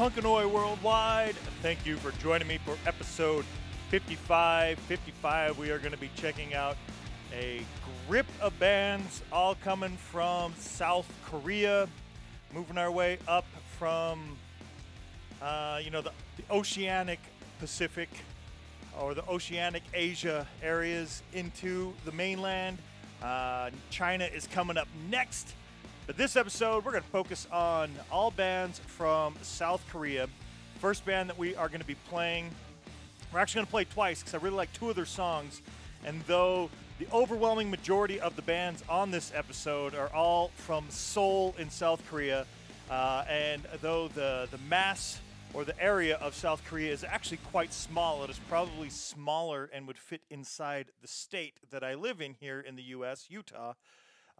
Punkanoi Worldwide. Thank you for joining me for episode 55. 55, we are going to be checking out a grip of bands all coming from South Korea, moving our way up from, uh, you know, the, the oceanic Pacific or the oceanic Asia areas into the mainland. Uh, China is coming up next. But this episode, we're going to focus on all bands from South Korea. First band that we are going to be playing, we're actually going to play twice because I really like two of their songs. And though the overwhelming majority of the bands on this episode are all from Seoul in South Korea, uh, and though the, the mass or the area of South Korea is actually quite small, it is probably smaller and would fit inside the state that I live in here in the U.S., Utah.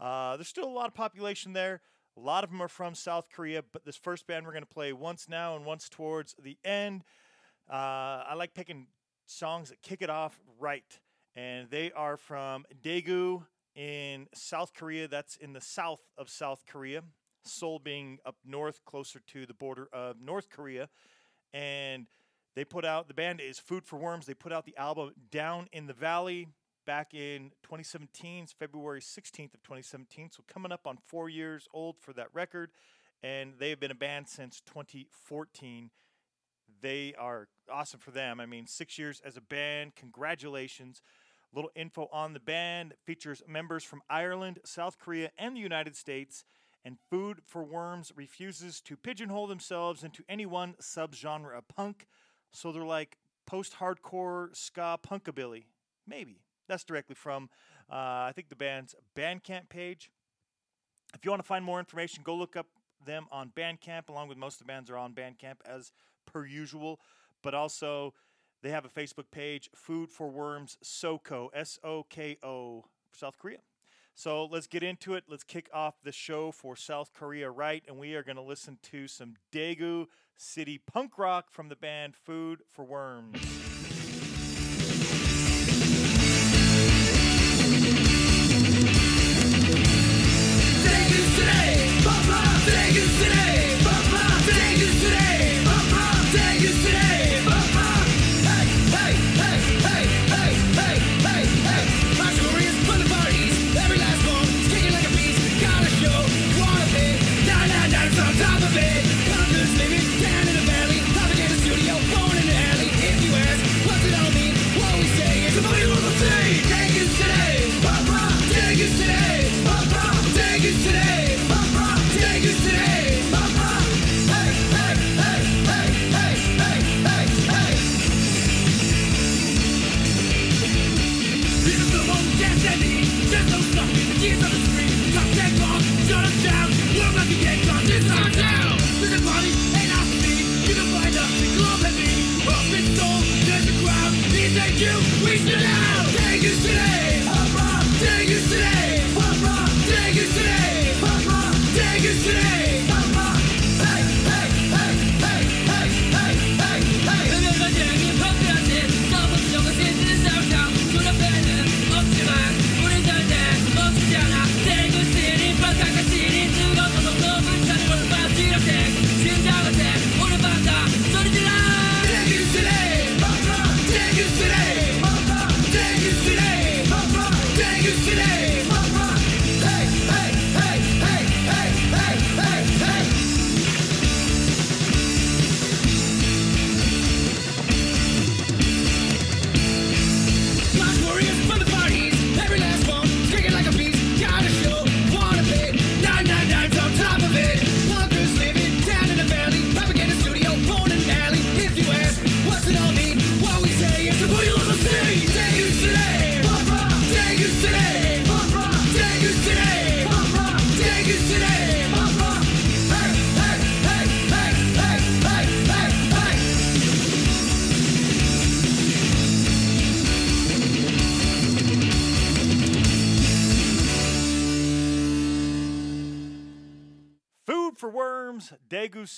Uh, there's still a lot of population there. A lot of them are from South Korea, but this first band we're going to play once now and once towards the end. Uh, I like picking songs that kick it off right, and they are from Daegu in South Korea. That's in the south of South Korea. Seoul being up north, closer to the border of North Korea, and they put out the band is Food for Worms. They put out the album Down in the Valley back in 2017, February 16th of 2017. So coming up on four years old for that record, and they have been a band since 2014. They are awesome for them. I mean, six years as a band. Congratulations. A little info on the band features members from Ireland, South Korea, and the United States. And Food for Worms refuses to pigeonhole themselves into any one subgenre of punk. So they're like post hardcore ska punkabilly. Maybe. That's directly from, uh, I think, the band's Bandcamp page. If you want to find more information, go look up them on Bandcamp, along with most of the bands are on Bandcamp as per usual. But also, they have a Facebook page, Food for Worms SOKO, S O K O, South Korea. So let's get into it. Let's kick off the show for South Korea right, and we are going to listen to some Daegu City punk rock from the band Food for Worms. Daegu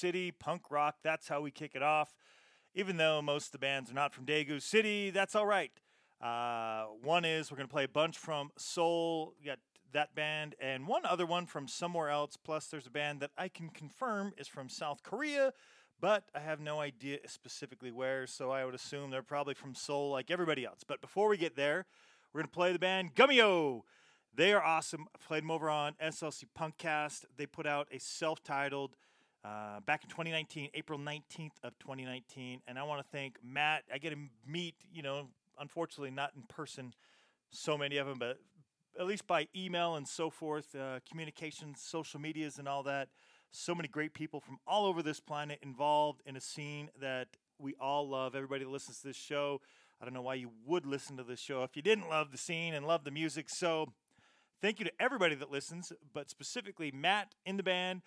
City punk rock. That's how we kick it off. Even though most of the bands are not from Daegu City, that's all right. Uh, one is we're going to play a bunch from Seoul. We got that band and one other one from somewhere else. Plus, there's a band that I can confirm is from South Korea, but I have no idea specifically where, so I would assume they're probably from Seoul like everybody else. But before we get there, we're going to play the band Gumiho. They are awesome. I played them over on SLC Punkcast. They put out a self titled uh, back in 2019, April 19th of 2019. And I want to thank Matt. I get to meet, you know, unfortunately not in person, so many of them, but at least by email and so forth, uh, communications, social medias, and all that. So many great people from all over this planet involved in a scene that we all love. Everybody that listens to this show, I don't know why you would listen to this show if you didn't love the scene and love the music. So, thank you to everybody that listens, but specifically Matt in the band.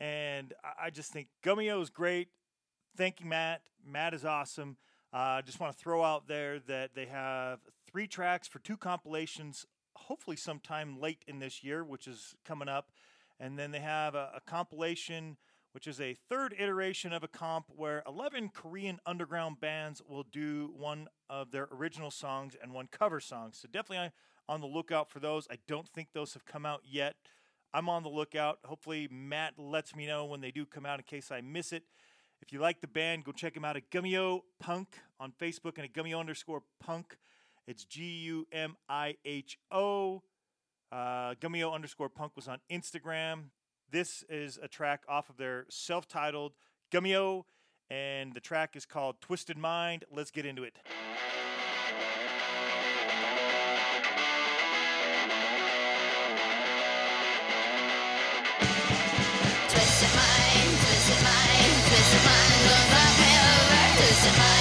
And I just think Gumiho is great. Thank you, Matt. Matt is awesome. I uh, just want to throw out there that they have three tracks for two compilations, hopefully sometime late in this year, which is coming up. And then they have a, a compilation, which is a third iteration of a comp where 11 Korean underground bands will do one of their original songs and one cover song. So definitely on the lookout for those. I don't think those have come out yet. I'm on the lookout. Hopefully, Matt lets me know when they do come out in case I miss it. If you like the band, go check them out at Gumiho Punk on Facebook and at Gumiho underscore Punk. It's G U M I H O. Uh, Gumiho underscore Punk was on Instagram. This is a track off of their self titled Gumiho, and the track is called Twisted Mind. Let's get into it. Gumiho,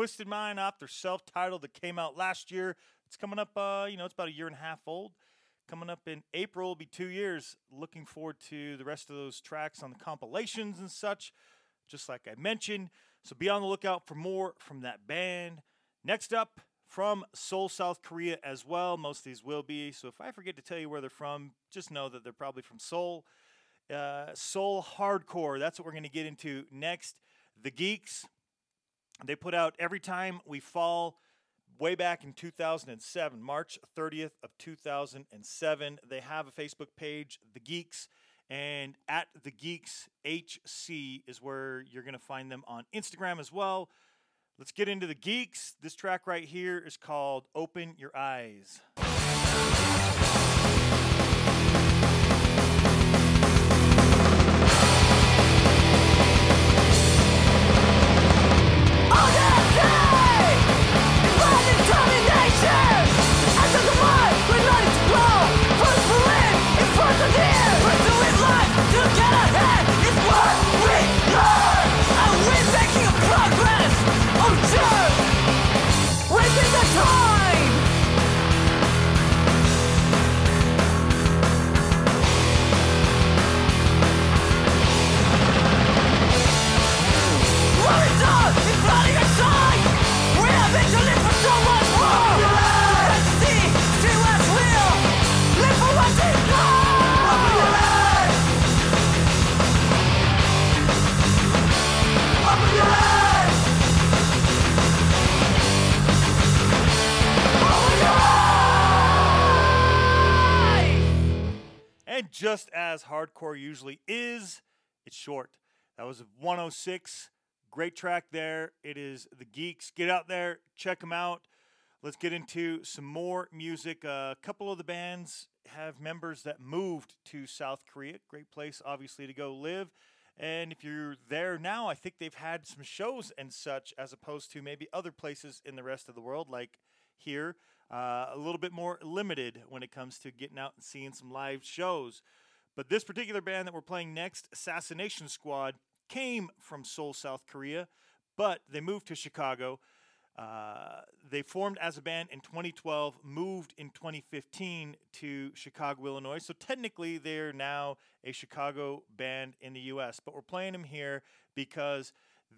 Twisted Mind off their self-titled that came out last year. It's coming up, uh, you know, it's about a year and a half old. Coming up in April will be two years. Looking forward to the rest of those tracks on the compilations and such, just like I mentioned. So be on the lookout for more from that band. Next up, from Seoul, South Korea as well. Most of these will be. So if I forget to tell you where they're from, just know that they're probably from Seoul. Uh, Seoul Hardcore, that's what we're going to get into next. The Geeks, they put out Every Time We Fall way back in 2007, March 30th of 2007. They have a Facebook page, The Geeks, and at The Geeks HC is where you're going to find them on Instagram as well. Let's get into The Geeks. This track right here is called Open Your Eyes. Just as hardcore usually is. It's short. That was 106. Great track there. It is The Geeks. Get out there, check them out. Let's get into some more music. Uh, a couple of the bands have members that moved to South Korea. Great place, obviously, to go live. And if you're there now, I think they've had some shows and such, as opposed to maybe other places in the rest of the world, like here. Uh, a little bit more limited when it comes to getting out and seeing some live shows. But this particular band that we're playing next, Assassination Squad, came from Seoul, South Korea, but they moved to Chicago. Uh, they formed as a band in 2012, moved in 2015 to Chicago, Illinois. So technically, they're now a Chicago band in the U.S. But we're playing them here because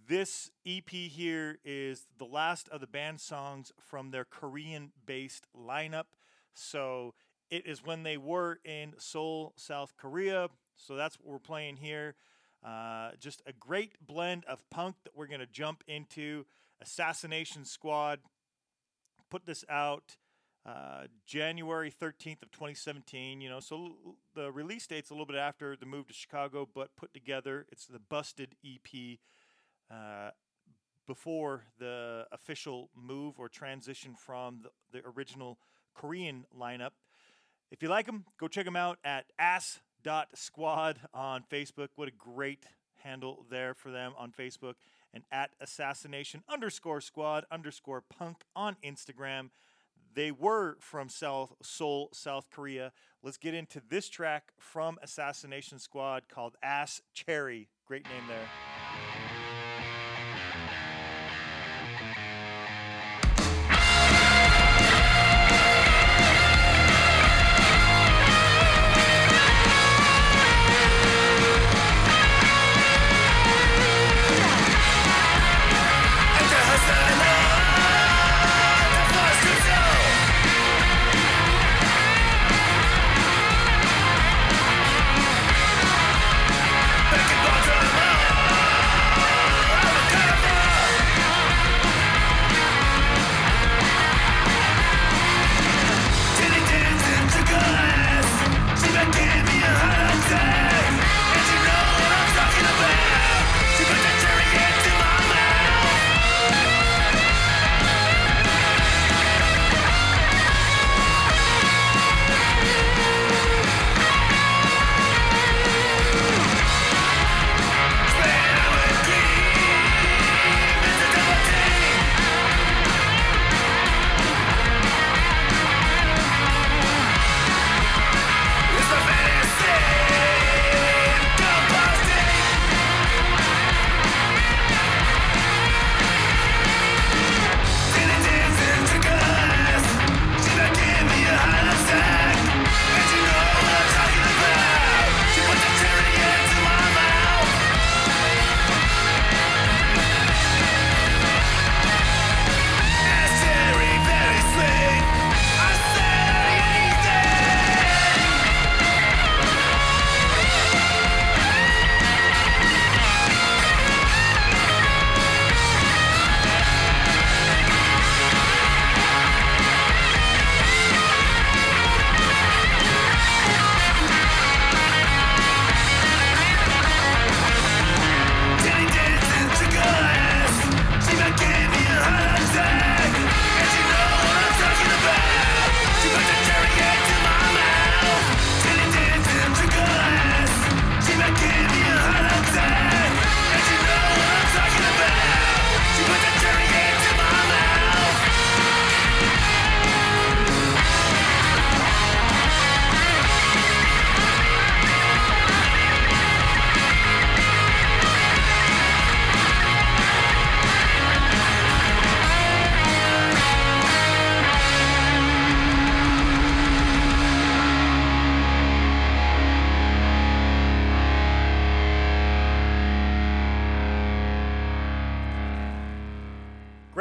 this EP here is the last of the band songs from their Korean based lineup. So it is when they were in Seoul, South Korea. So that's what we're playing here. Uh, just a great blend of punk that we're going to jump into. Assassination Squad put this out uh, January 13th of 2017. You know, so the release date's a little bit after the move to Chicago, but put together. It's the Busted EP uh, before the official move or transition from the, the original Korean lineup. If you like them, go check them out at ass.squad on Facebook. What a great handle there for them on Facebook. And at assassination underscore squad underscore punk on Instagram. They were from South Seoul, South Korea. Let's get into this track from Assassination Squad called Ass Cherry. Great name there.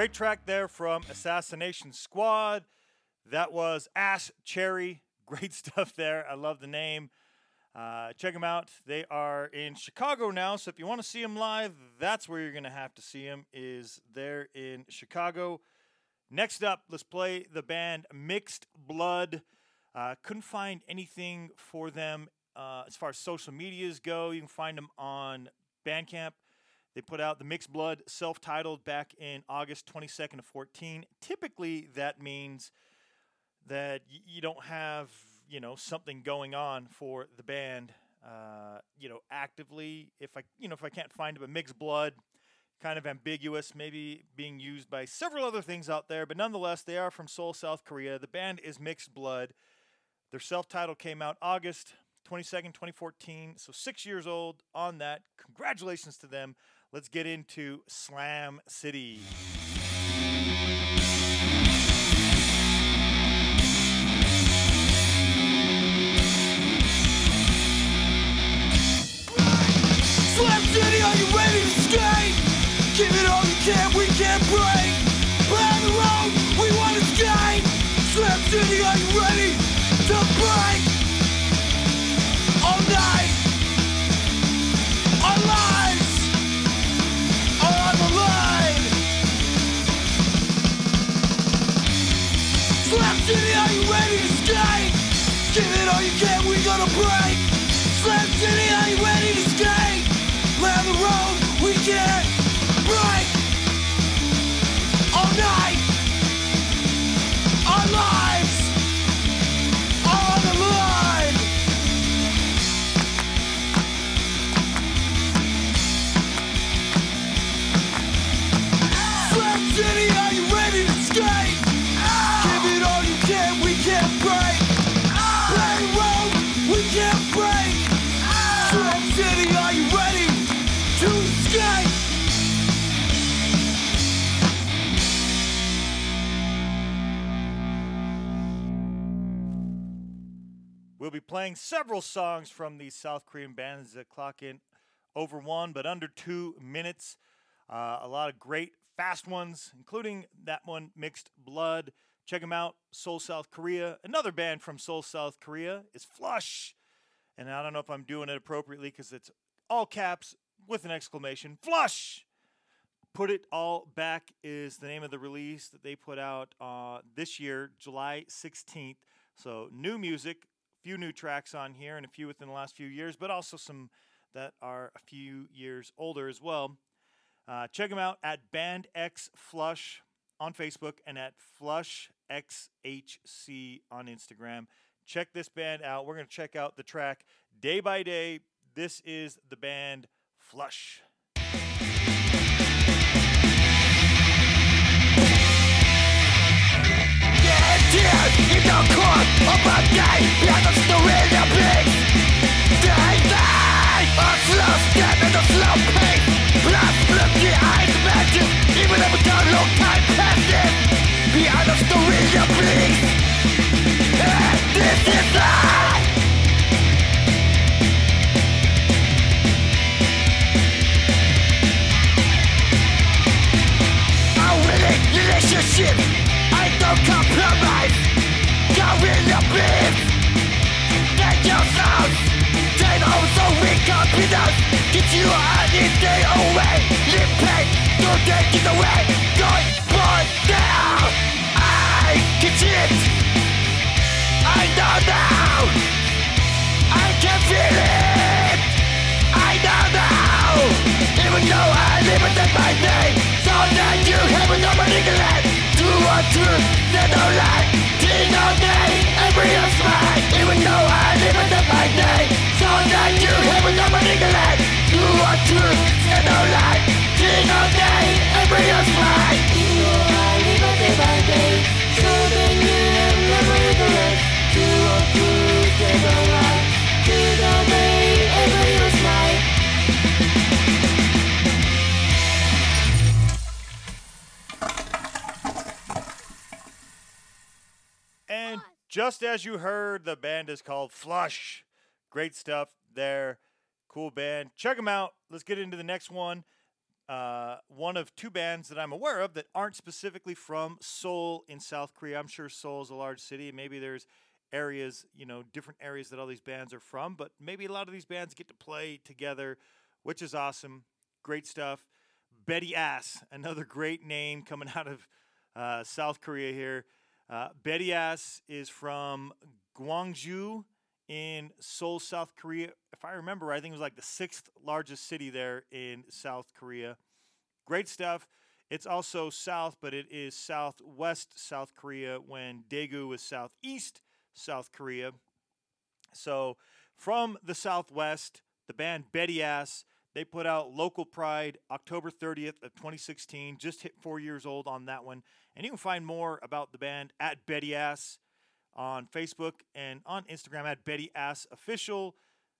Great track there from Assassination Squad. That was Ass Cherry. Great stuff there. I love the name. Uh, check them out. They are in Chicago now, so if you want to see them live, that's where you're going to have to see them. Is there in Chicago? Next up, let's play the band Mixed Blood. Uh, couldn't find anything for them uh, as far as social medias go. You can find them on Bandcamp. They put out the Mixed Blood self titled back in August 22nd of 14. Typically, that means that you don't have, you know, something going on for the band, uh, you know, actively. If I, you know, if I can't find it, but Mixed Blood, kind of ambiguous, maybe being used by several other things out there, but nonetheless, they are from Seoul, South Korea. The band is Mixed Blood. Their self titled came out August 22nd, 2014. So six years old on that. Congratulations to them. Let's get into Slam City. Slam City, are you ready to skate? Can, we gonna break. Slam City, are you ready to skate? Plan the road, we can't We'll be playing several songs from these South Korean bands that clock in over one, but under two minutes. Uh, a lot of great fast ones, including that one, Mixed Blood. Check them out, Seoul, South Korea. Another band from Seoul, South Korea is Flush. And I don't know if I'm doing it appropriately because it's all caps with an exclamation Flush! Put It All Back is the name of the release that they put out uh, this year, July 16th. So, new music, few new tracks on here, and a few within the last few years, but also some that are a few years older as well. Uh, check them out at Band X Flush on Facebook and at Flush XHC on Instagram. Check this band out. We're going to check out the track Day by Day. This is the band Flush. In the court of a day Like a surreal place Day, day A slow step and a slow pace Blood, bloody eyes matches Even if a long time passes Behind a surreal place confidence Get you anything away oh, Live pain Don't take it away Going born down. I can it. I know now. I can feel it. I know now. Even though I live limited my name So that you have no manipulate Two or two, they don't lie. Day or day, every is mine Even though I limited my name So that you have no manipulate Two or two, they don't lie. Day or day, every is mine Even though I limited my name So that you have no manipulate Two or two, they don't lie. Day or day, every is mine just as you heard, the band is called Flush. Great stuff there. Cool band. Check them out. Let's get into the next one. Uh, one of two bands that I'm aware of that aren't specifically from Seoul in South Korea. I'm sure Seoul is a large city. Maybe there's areas, you know, different areas that all these bands are from, but maybe a lot of these bands get to play together, which is awesome. Great stuff. Betty Ass, another great name coming out of uh, South Korea here. Uh, Betty Ass is from Gwangju in Seoul, South Korea. If I remember, I think it was like the sixth largest city there in South Korea. Great stuff. It's also south, but it is southwest South Korea when Daegu is southeast South Korea. So from the southwest, the band Betty Ass, they put out Local Pride October 30th of 2016, just hit four years old on that one. And you can find more about the band at Betty Ass on Facebook and on Instagram at Betty Ass Official,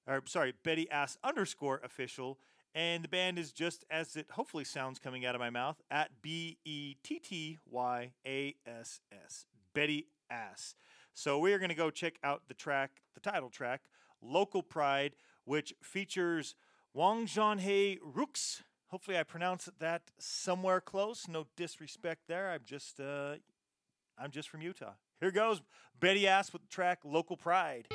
or sorry, Betty Ass underscore official. And the band is just as it hopefully sounds coming out of my mouth at B E T T Y A S S. Betty Ass. So we are going to go check out the track, the title track, Local Pride, which features Wang Zhanhei Rooks. Hopefully I pronounce that somewhere close. No disrespect there. I'm just uh, I'm just from Utah. Here goes Betty Ass with the track Local Pride.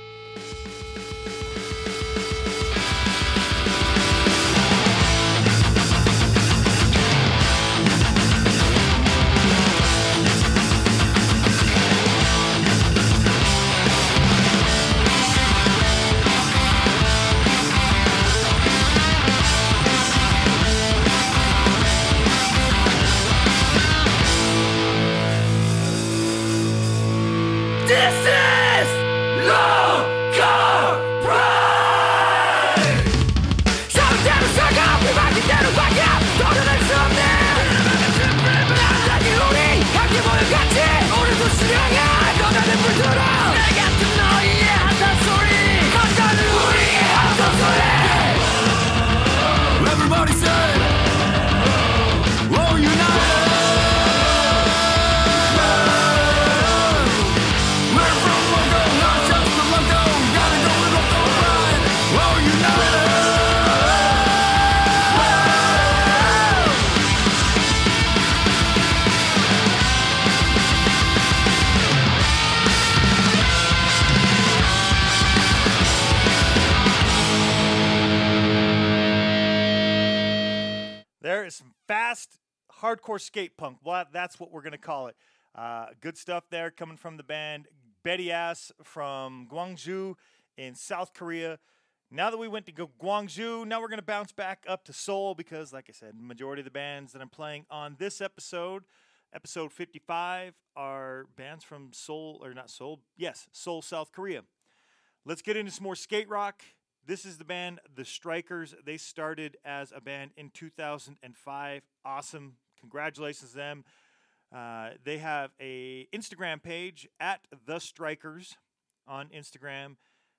Hardcore skate punk. Well, that's what we're going to call it. Uh, good stuff there coming from the band Betty Ass from Gwangju in South Korea. Now that we went to Gwangju, now we're going to bounce back up to Seoul because, like I said, majority of the bands that I'm playing on this episode, episode 55, are bands from Seoul, or not Seoul, yes, Seoul, South Korea. Let's get into some more skate rock. This is the band The Strikers. They started as a band in 2005. Awesome. Congratulations to them. Uh, they have a Instagram page at The Strikers on Instagram.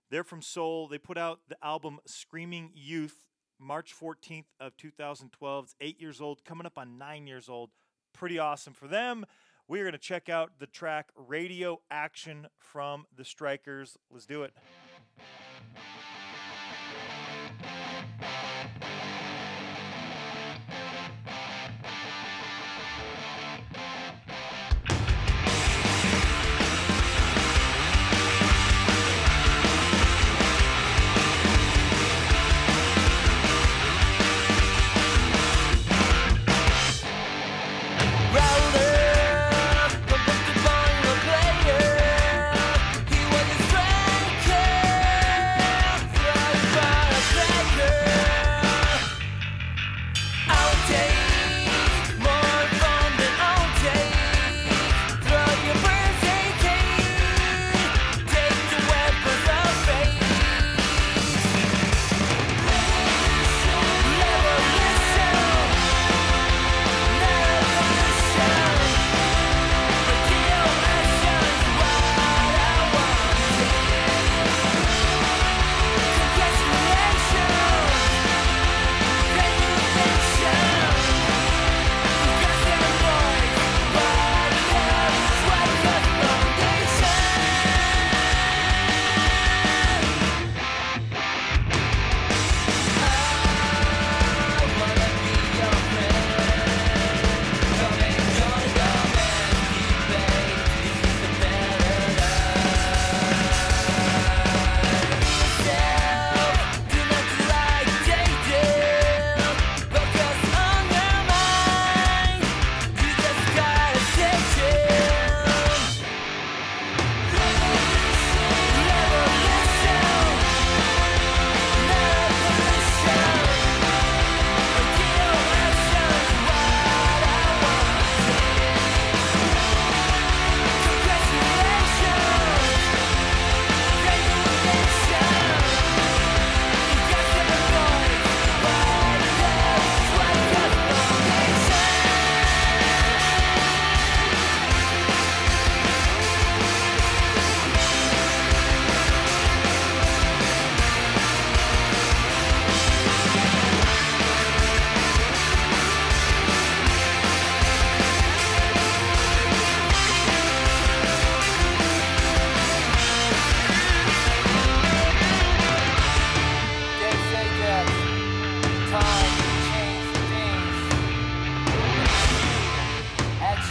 They're from Seoul. They put out the album Screaming Youth March 14th of 2012. It's eight years old, coming up on nine years old. Pretty awesome for them. We are going to check out the track Radio Action from The Strikers. Let's do it.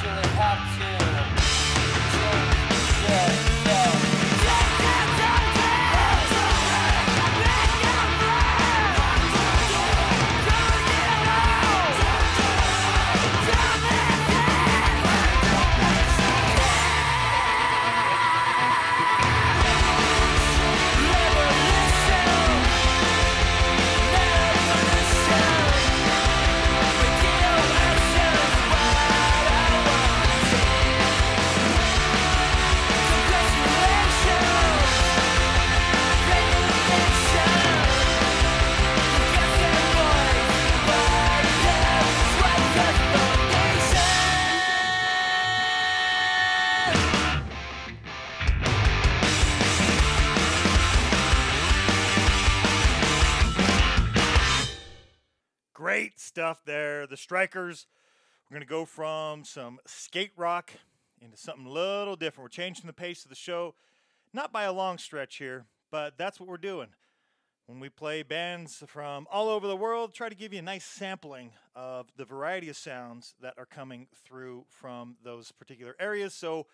actually have to. Strikers, we're going to go from some skate rock into something a little different. We're changing the pace of the show, not by a long stretch here, but that's what we're doing. When we play bands from all over the world, try to give you a nice sampling of the variety of sounds that are coming through from those particular areas. So,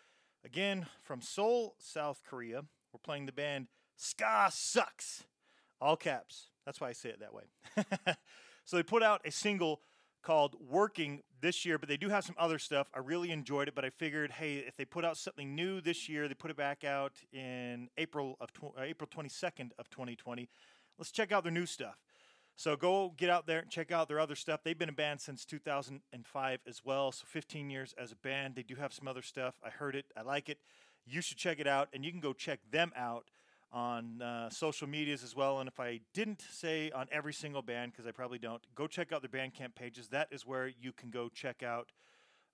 again, from Seoul, South Korea, we're playing the band Ska Sucks, all caps. That's why I say it that way. so they put out a single called Working this year, but they do have some other stuff. I really enjoyed it, but I figured, hey, if they put out something new this year, they put it back out in April of tw- uh, April 22nd of 2020. Let's check out their new stuff. So go get out there and check out their other stuff. They've been a band since 2005 as well, so 15 years as a band. They do have some other stuff. I heard it. I like it. You should check it out, and you can go check them out on uh, social medias as well. And if I didn't say on every single band, because I probably don't, go check out their Bandcamp pages. That is where you can go check out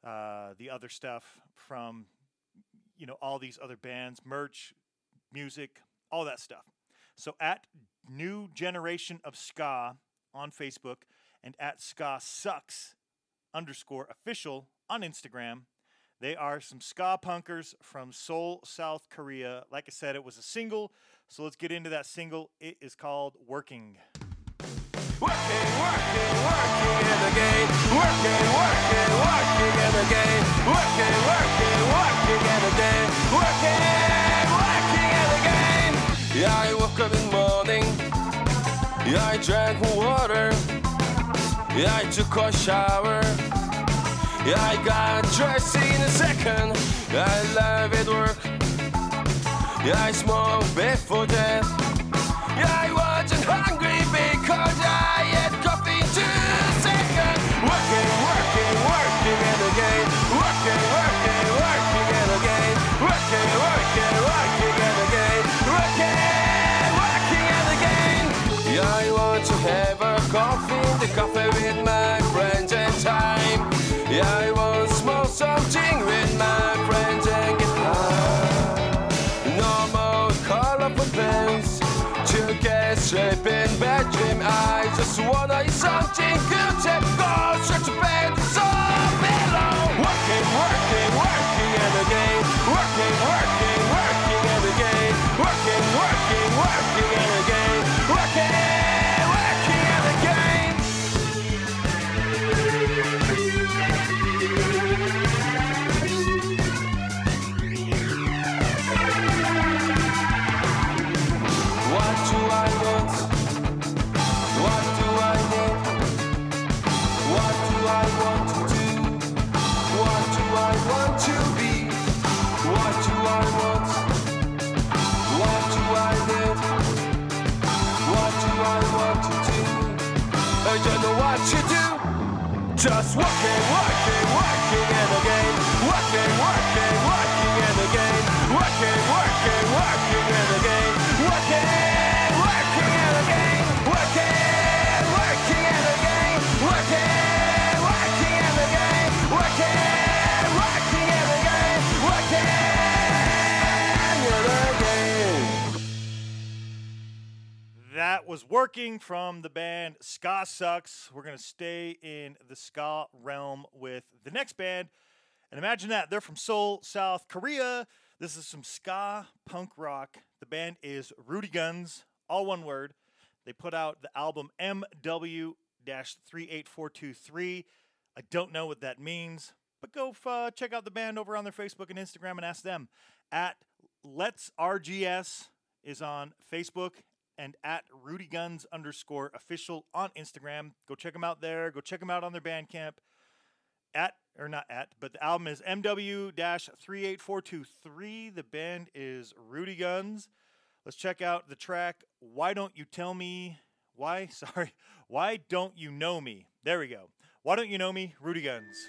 uh, the other stuff from, you know, all these other bands, merch, music, all that stuff. So at New Generation of Ska on Facebook and at Ska Sucks underscore official on Instagram. They are some ska punkers from Seoul, South Korea. Like I said, it was a single, so let's get into that single. It is called Working. Working, working, working in the game. Working, working, working in the game. Working, working, working in the game. Working, working in the game. Yeah, I woke up in the morning. Yeah, I drank water. Yeah, I took a shower. I got dressed in a second. I love it work. I smoke before. Yeah, I wasn't hungry because I had something with my friends and get high. No more colorful pens to get sleeping bad dream. I just wanna eat something good Just working, working, working in the game. Working, working, working in the game. Working, working, working in the was working from the band Ska Sucks. We're going to stay in the ska realm with the next band. And imagine that. They're from Seoul, South Korea. This is some ska punk rock. The band is Rudy Guns, all one word. They put out the album MW 38423. I don't know what that means, but go uh, check out the band over on their Facebook and Instagram and ask them. At Let's RGS is on Facebook and at Rudy Guns underscore official on Instagram. Go check them out there. Go check them out on their Bandcamp. At or not at, but the album is MW 38423. The band is Rudy Guns. Let's check out the track Why Don't You Tell Me Why? Sorry. Why Don't You Know Me? There we go. Why Don't You Know Me? Rudy Guns.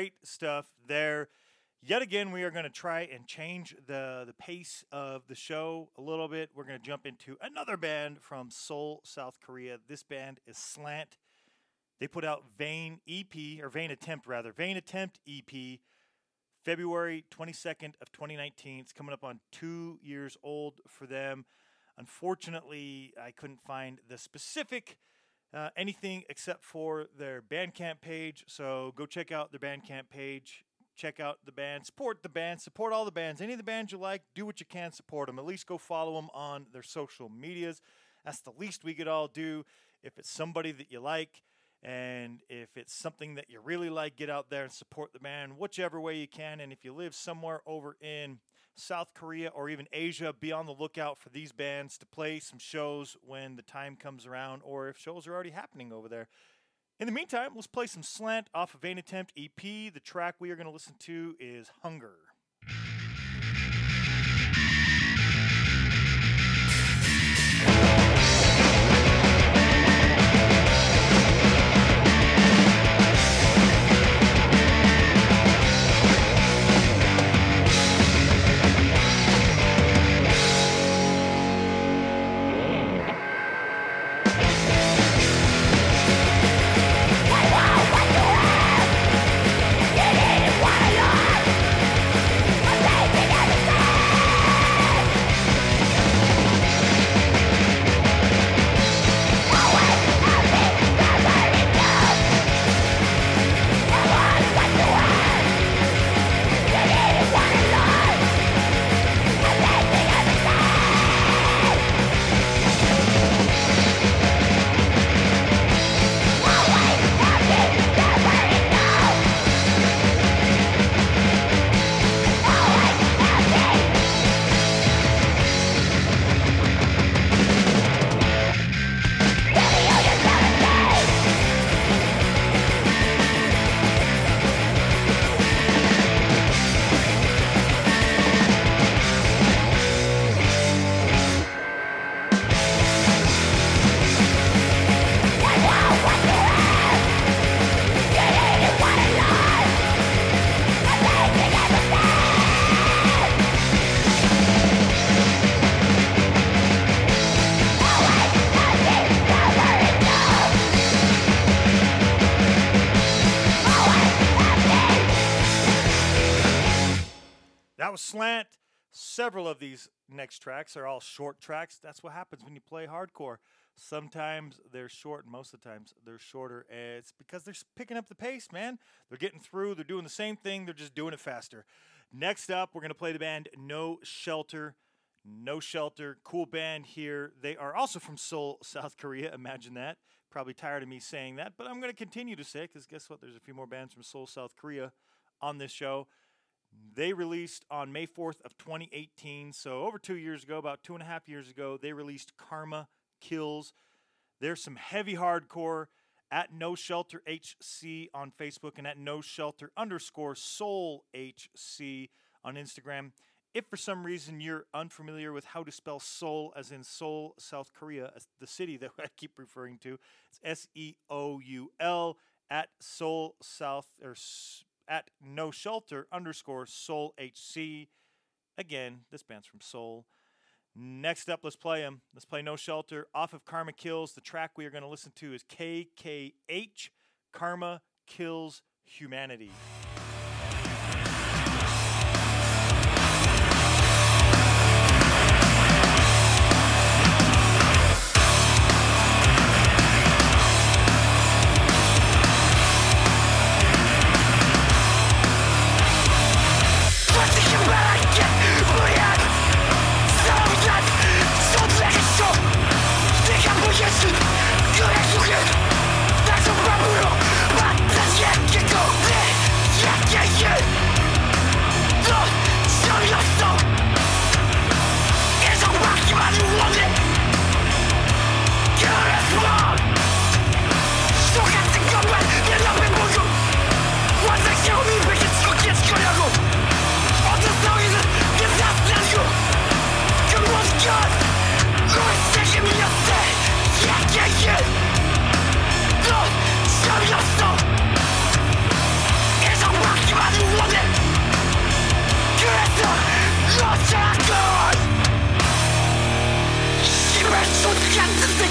Great stuff there. Yet again, we are going to try and change the, the pace of the show a little bit. We're going to jump into another band from Seoul, South Korea. This band is Slant. They put out Vain EP, or Vain Attempt rather, Vain Attempt EP, February 22nd of 2019. It's coming up on two years old for them. Unfortunately, I couldn't find the specific uh, anything except for their Bandcamp page. So go check out their Bandcamp page. Check out the band, support the band, support all the bands. Any of the bands you like, do what you can, support them. At least go follow them on their social medias. That's the least we could all do. If it's somebody that you like, and if it's something that you really like, get out there and support the band whichever way you can. And if you live somewhere over in South Korea or even Asia, be on the lookout for these bands to play some shows when the time comes around or if shows are already happening over there. In the meantime, let's play some Slant off of Vain Attempt EP. The track we are going to listen to is Hunger. These next tracks are all short tracks. That's what happens when you play hardcore. Sometimes they're short, and most of the times they're shorter. and It's because they're picking up the pace, man. They're getting through, they're doing the same thing, they're just doing it faster. Next up, we're going to play the band No Shelter. No Shelter, cool band here. They are also from Seoul, South Korea. Imagine that. Probably tired of me saying that, but I'm going to continue to say it because guess what? There's a few more bands from Seoul, South Korea on this show. They released on May 4th of 2018, so over two years ago, about two and a half years ago, they released Karma Kills. There's some heavy hardcore at No Shelter HC on Facebook and at No Shelter underscore Seoul HC on Instagram. If for some reason you're unfamiliar with how to spell Seoul, as in Seoul, South Korea, the city that I keep referring to, it's S E O U L at Seoul South or s- at No Shelter underscore Seoul HC. Again, this band's from Seoul. Next up, let's play them. Let's play No Shelter off of Karma Kills. The track we are going to listen to is KKH Karma Kills Humanity.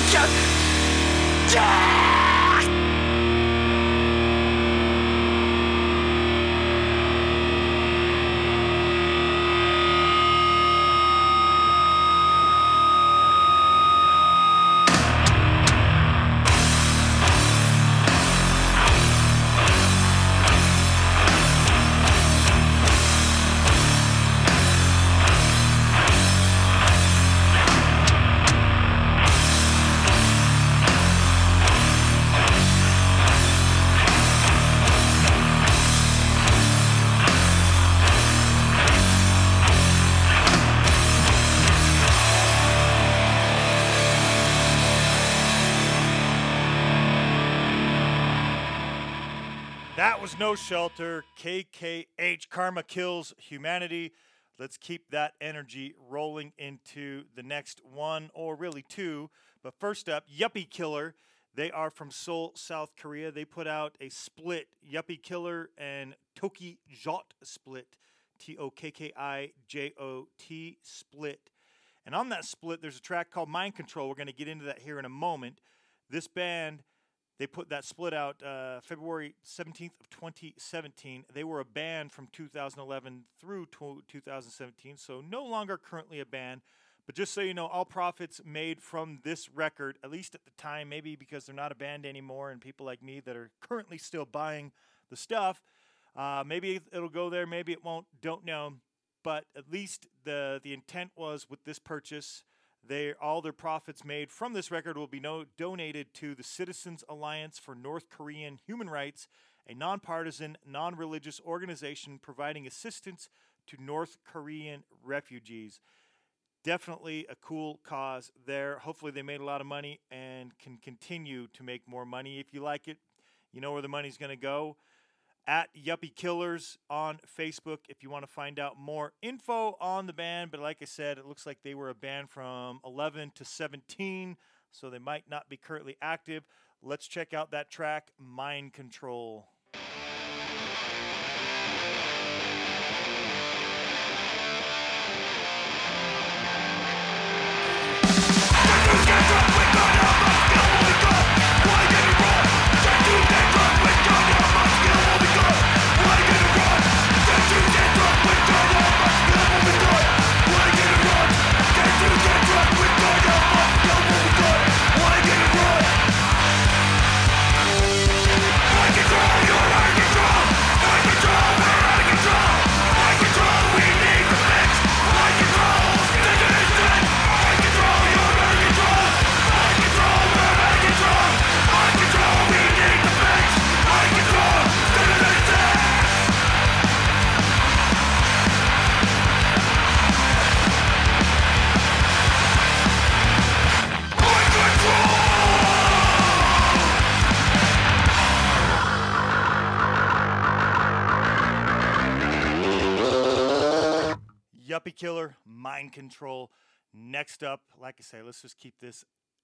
Destruction. Yeah! No Shelter, KKH. Karma kills humanity. Let's keep that energy rolling into the next one, or really two. But first up, Yuppie Killer. They are from Seoul, South Korea. They put out a split, Yuppie Killer and Tokki Jot split, T O K K I J O T split. And on that split, there's a track called Mind Control. We're going to get into that here in a moment. This band they put that split out uh, February 17th of 2017. They were a band from 2011 through tw 2017, so no longer currently a band. But just so you know, all profits made from this record, at least at the time, maybe because they're not a band anymore, and people like me that are currently still buying the stuff, uh, maybe it'll go there, maybe it won't. Don't know. But at least the the intent was with this purchase they all their profits made from this record will be no, donated to the Citizens Alliance for North Korean Human Rights, a nonpartisan, non-religious organization providing assistance to North Korean refugees. Definitely a cool cause there. Hopefully they made a lot of money and can continue to make more money. If you like it, you know where the money's going to go at Yuppie Killers on Facebook if you want to find out more info on the band. But like I said, it looks like they were a band from 11 to 17, so they might not be currently active. Let's check out that track, Mind Control. Yuppie Killer, Mind Control. Next up, like I say, let's just keep this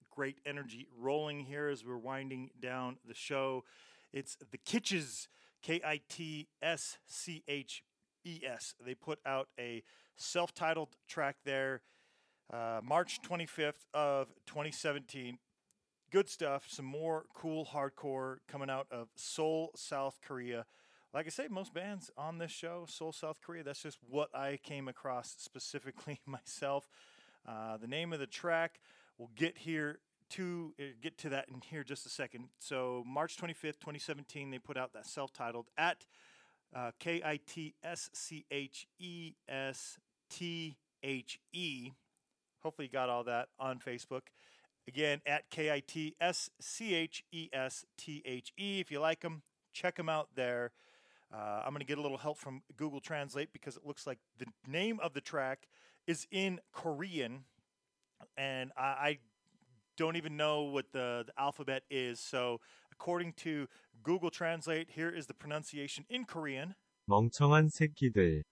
great energy rolling here as we're winding down the show. It's the Kitsches, K I T S C H E S. They put out a self titled track there uh, March 25th of 2017. Good stuff. Some more cool hardcore coming out of Seoul, South Korea like I say, most bands on this show, Seoul, South Korea, that's just what I came across specifically myself. Uh, the name of the track, we'll get here to uh, get to that in here just a second. So March 25th, 2017, they put out that self-titled at uh, K I T S C H E S T H E. Hopefully, you got all that on Facebook. Again, at K I T S C H E S T H E. If you like them, check them out there. Uh, I'm going to get a little help from Google Translate because it looks like the name of the track is in Korean, and I, I don't even know what the, the alphabet is. So, according to Google Translate, here is the pronunciation in Korean. 멍청한 새끼들.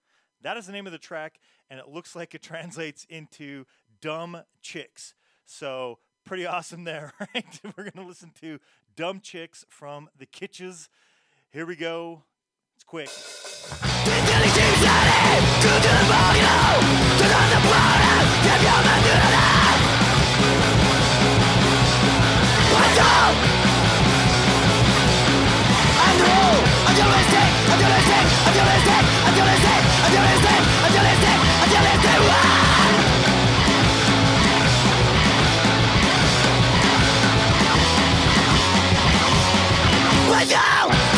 That is the name of the track, and it looks like it translates into dumb chicks. So, pretty awesome there, right? We're going to listen to Dumb Chicks from the Kitsches. Here we go. It's quick. Let's go!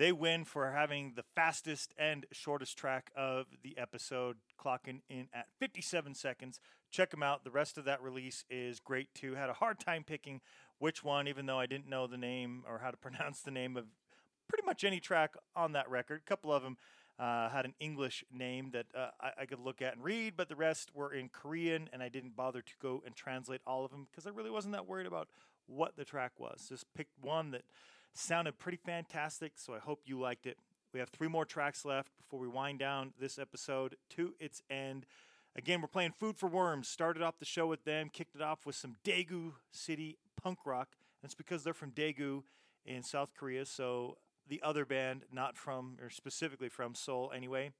They win for having the fastest and shortest track of the episode, clocking in at 57 seconds. Check them out. The rest of that release is great too. Had a hard time picking which one, even though I didn't know the name or how to pronounce the name of pretty much any track on that record. A couple of them uh, had an English name that uh, I, I could look at and read, but the rest were in Korean, and I didn't bother to go and translate all of them because I really wasn't that worried about what the track was. Just picked one that sounded pretty fantastic, so I hope you liked it. We have three more tracks left before we wind down this episode to its end. Again, we're playing Food for Worms. Started off the show with them, kicked it off with some Daegu City punk rock. That's because they're from Daegu in South Korea, so the other band, not from, or specifically from Seoul anyway.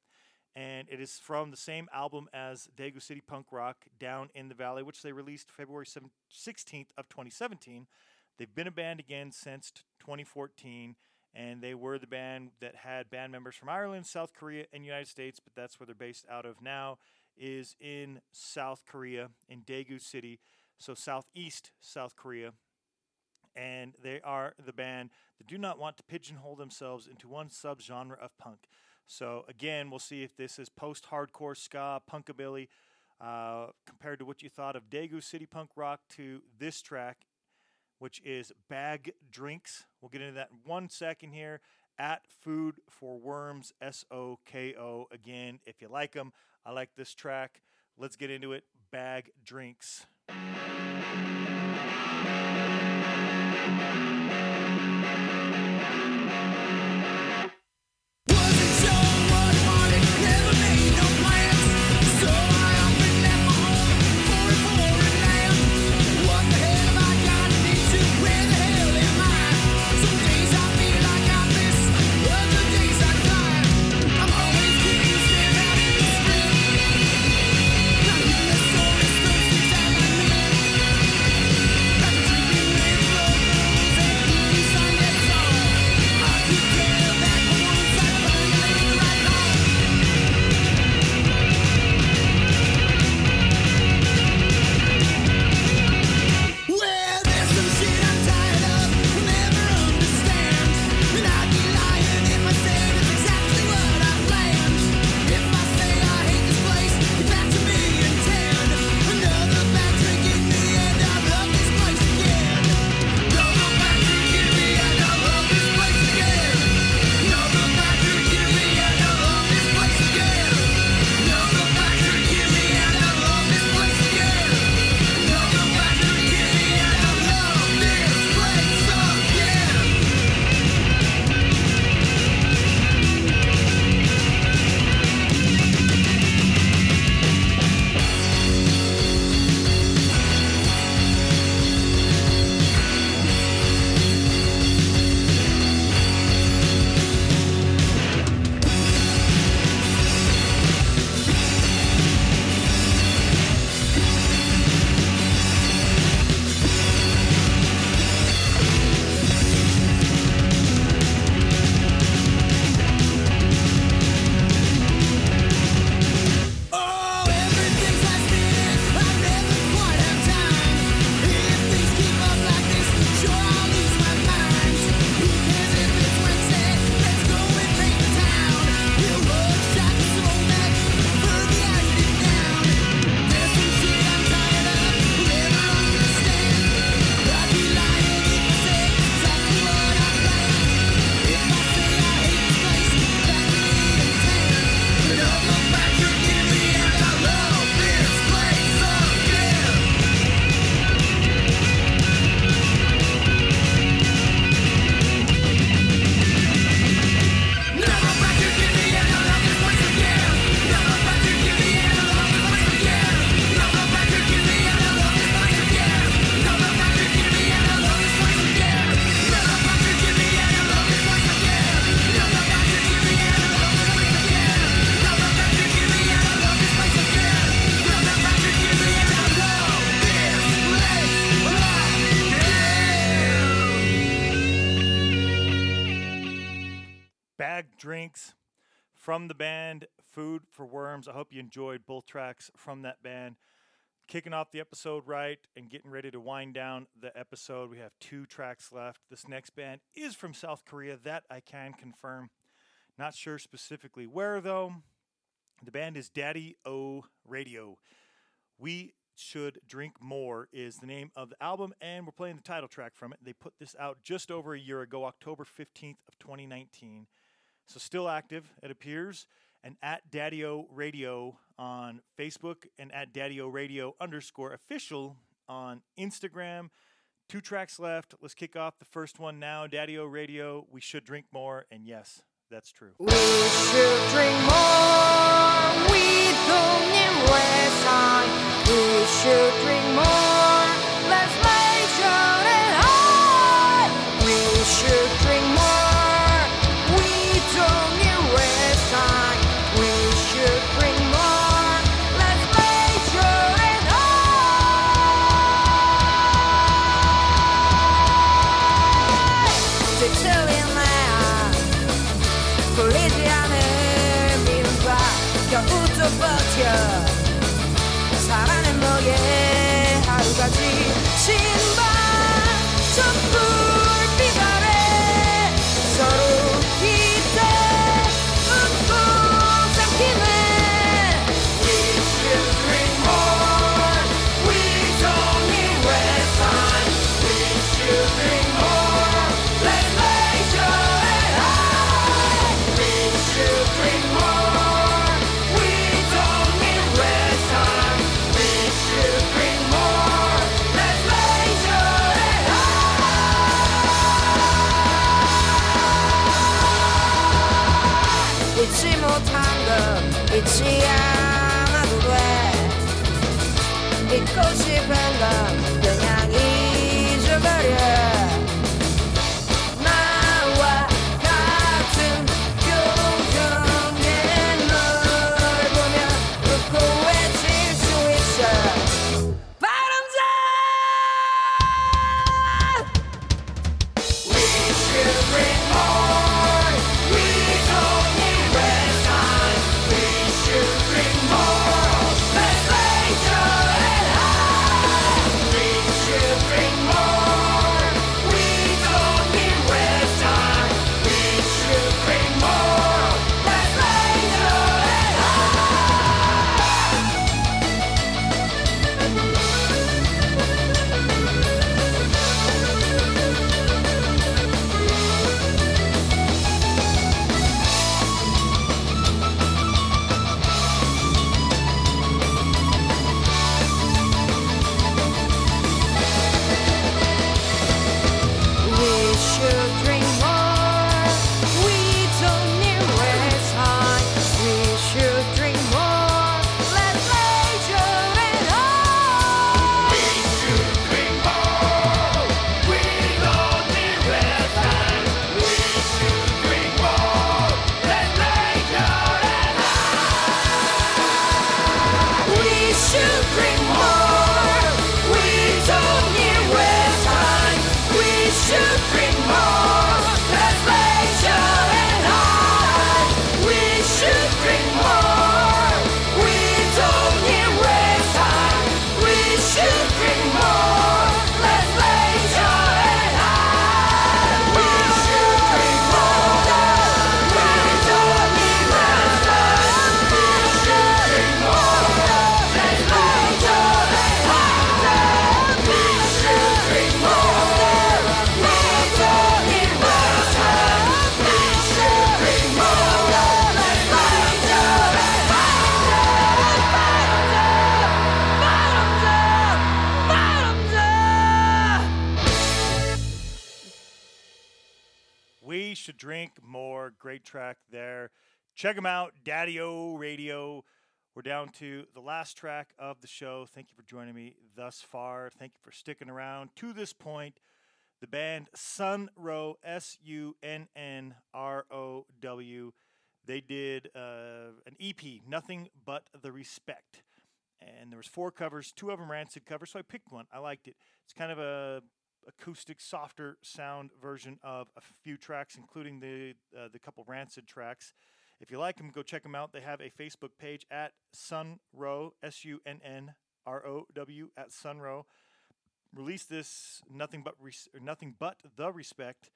And it is from the same album as Daegu City Punk Rock, Down in the Valley, which they released February 7, 16th of 2017. They've been a band again since 2014, and they were the band that had band members from Ireland, South Korea, and United States, but that's where they're based out of now, is in South Korea, in Daegu City, so southeast South Korea. And they are the band that do not want to pigeonhole themselves into one subgenre of punk. So again, we'll see if this is post-hardcore ska, punkabilly, uh, compared to what you thought of Daegu City punk rock to this track which is Bag Drinks. We'll get into that in one second here. At Food for Worms, S O K O. Again, if you like them, I like this track. Let's get into it. Bag Drinks. love. I hope you enjoyed both tracks from that band. Kicking off the episode right and getting ready to wind down the episode. We have two tracks left. This next band is from South Korea. That I can confirm. Not sure specifically where, though. The band is Daddy O Radio. We Should Drink More is the name of the album, and we're playing the title track from it. They put this out just over a year ago, October 15th of 2019. So still active, it appears. And at Daddy O Radio on Facebook and at Daddy O Radio underscore official on Instagram. Two tracks left. Let's kick off the first one now. Daddy O Radio, We Should Drink More. And yes, that's true. We should drink more. We don't. We should drink more. 굴리지 않을 믿음과 겨우도 버텨. 살아낸 너의 하루같이 신발 전불 Great track there. Check them out, Daddy O Radio. We're down to the last track of the show. Thank you for joining me thus far. Thank you for sticking around to this point. The band Sunnrow, S U N N R O W. They did uh, an EP, Nothing But the Respect. And there was four covers, two of them Rancid covers, so I picked one. I liked it. It's kind of a, acoustic, softer sound version of a few tracks, including the uh, the couple Rancid tracks. If you like them, go check them out. They have a Facebook page at Sunnrow, S U N N R O W, at Sunnrow. Released this nothing but res- nothing but the respect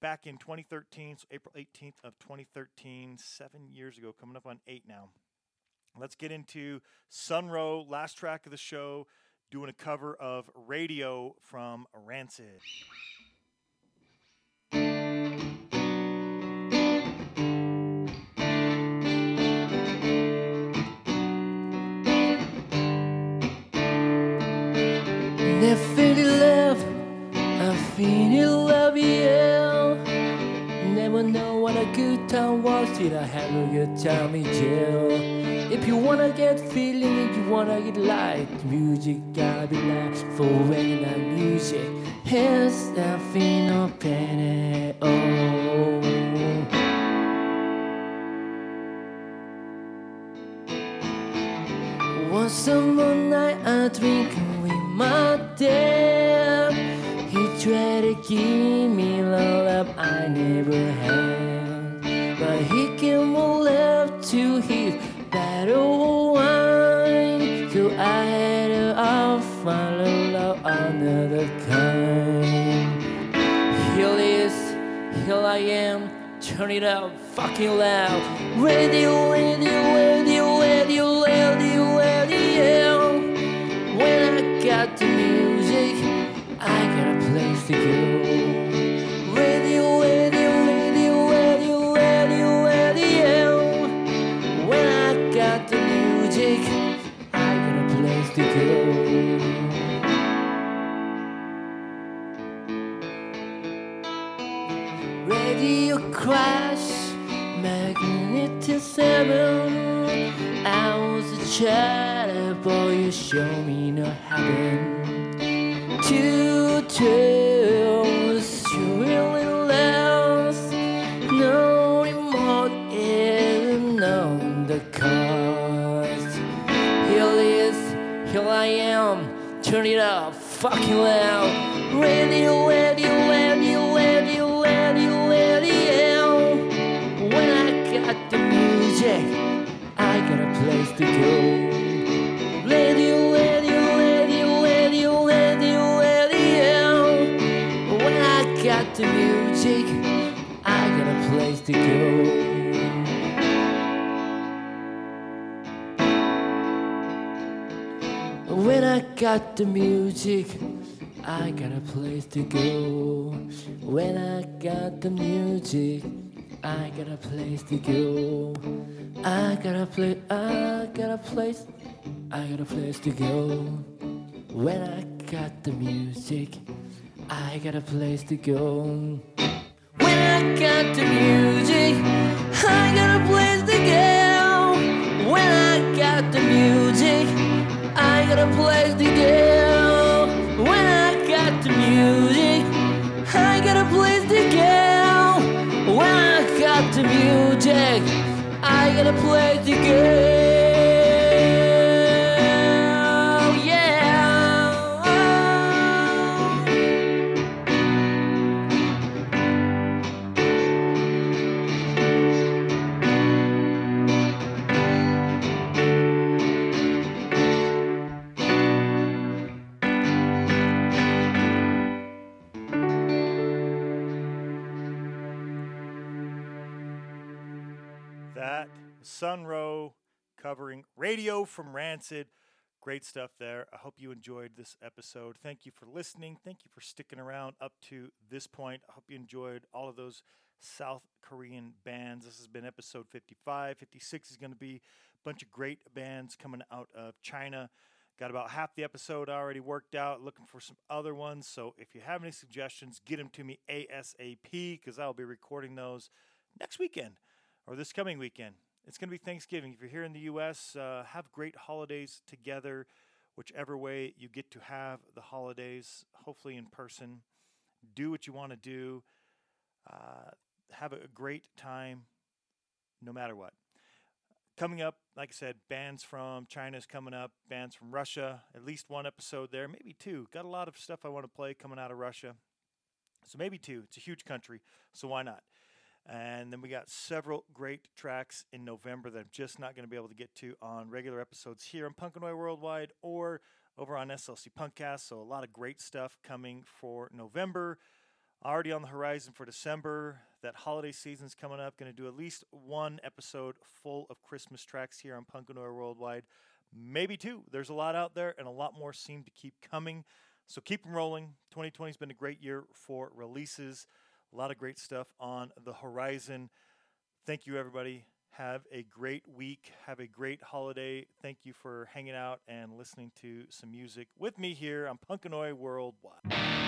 back in 2013, so April 18th of 2013, seven years ago, coming up on eight now. Let's get into Sunnrow, last track of the show, doing a cover of Radio from Rancid. Till I have good time in jail. If you wanna get feeling, if you wanna get light, music gotta be light for when I music. Here's nothing no pain at all. One summer night I drink with my dad. He tried to give me I am, turn it up fucking loud. Radio, radio, radio, radio, radio, radio. When I got the music, I got a place to go. To I was a child, boy, you show me no heaven Two tales, you really lost No remote and no the cost Here it is, here I am, turn it up fucking loud got the music, I got a place to go. When I got the music, I got a place to go. I got a place, I got a place, I got a place to go. When I got the music, I got a place to go. When I got the music, I got a place to go. When I got the music, I got a place to go. When I got the music, I got a place to go. When I got the music, I got a place to That Sunnrow covering Radio from Rancid. Great stuff there. I hope you enjoyed this episode. Thank you for listening. Thank you for sticking around up to this point. I hope you enjoyed all of those South Korean bands. This has been episode 55. 56 is going to be a bunch of great bands coming out of China. Got about half the episode already worked out. Looking for some other ones. So if you have any suggestions, get them to me ASAP because I'll be recording those next weekend or this coming weekend. It's going to be Thanksgiving. If you're here in the U.S., uh, have great holidays together, whichever way you get to have the holidays, hopefully in person. Do what you want to do. Uh, have a great time no matter what. coming up, like I said, bands from China's coming up, bands from Russia, at least one episode there, maybe two. Got a lot of stuff I want to play coming out of Russia. So maybe two. It's a huge country, so why not? And then we got several great tracks in November that I'm just not going to be able to get to on regular episodes here on Punkanoid Worldwide or over on SLC Punkcast. So a lot of great stuff coming for November. Already on the horizon for December. That holiday season's coming up. Going to do at least one episode full of Christmas tracks here on Punkanoid Worldwide. Maybe two. There's a lot out there, and a lot more seem to keep coming. So keep them rolling. 2020 has been a great year for releases. A lot of great stuff on the horizon. Thank you, everybody. Have a great week. Have a great holiday. Thank you for hanging out and listening to some music with me here on Punkanoid Worldwide.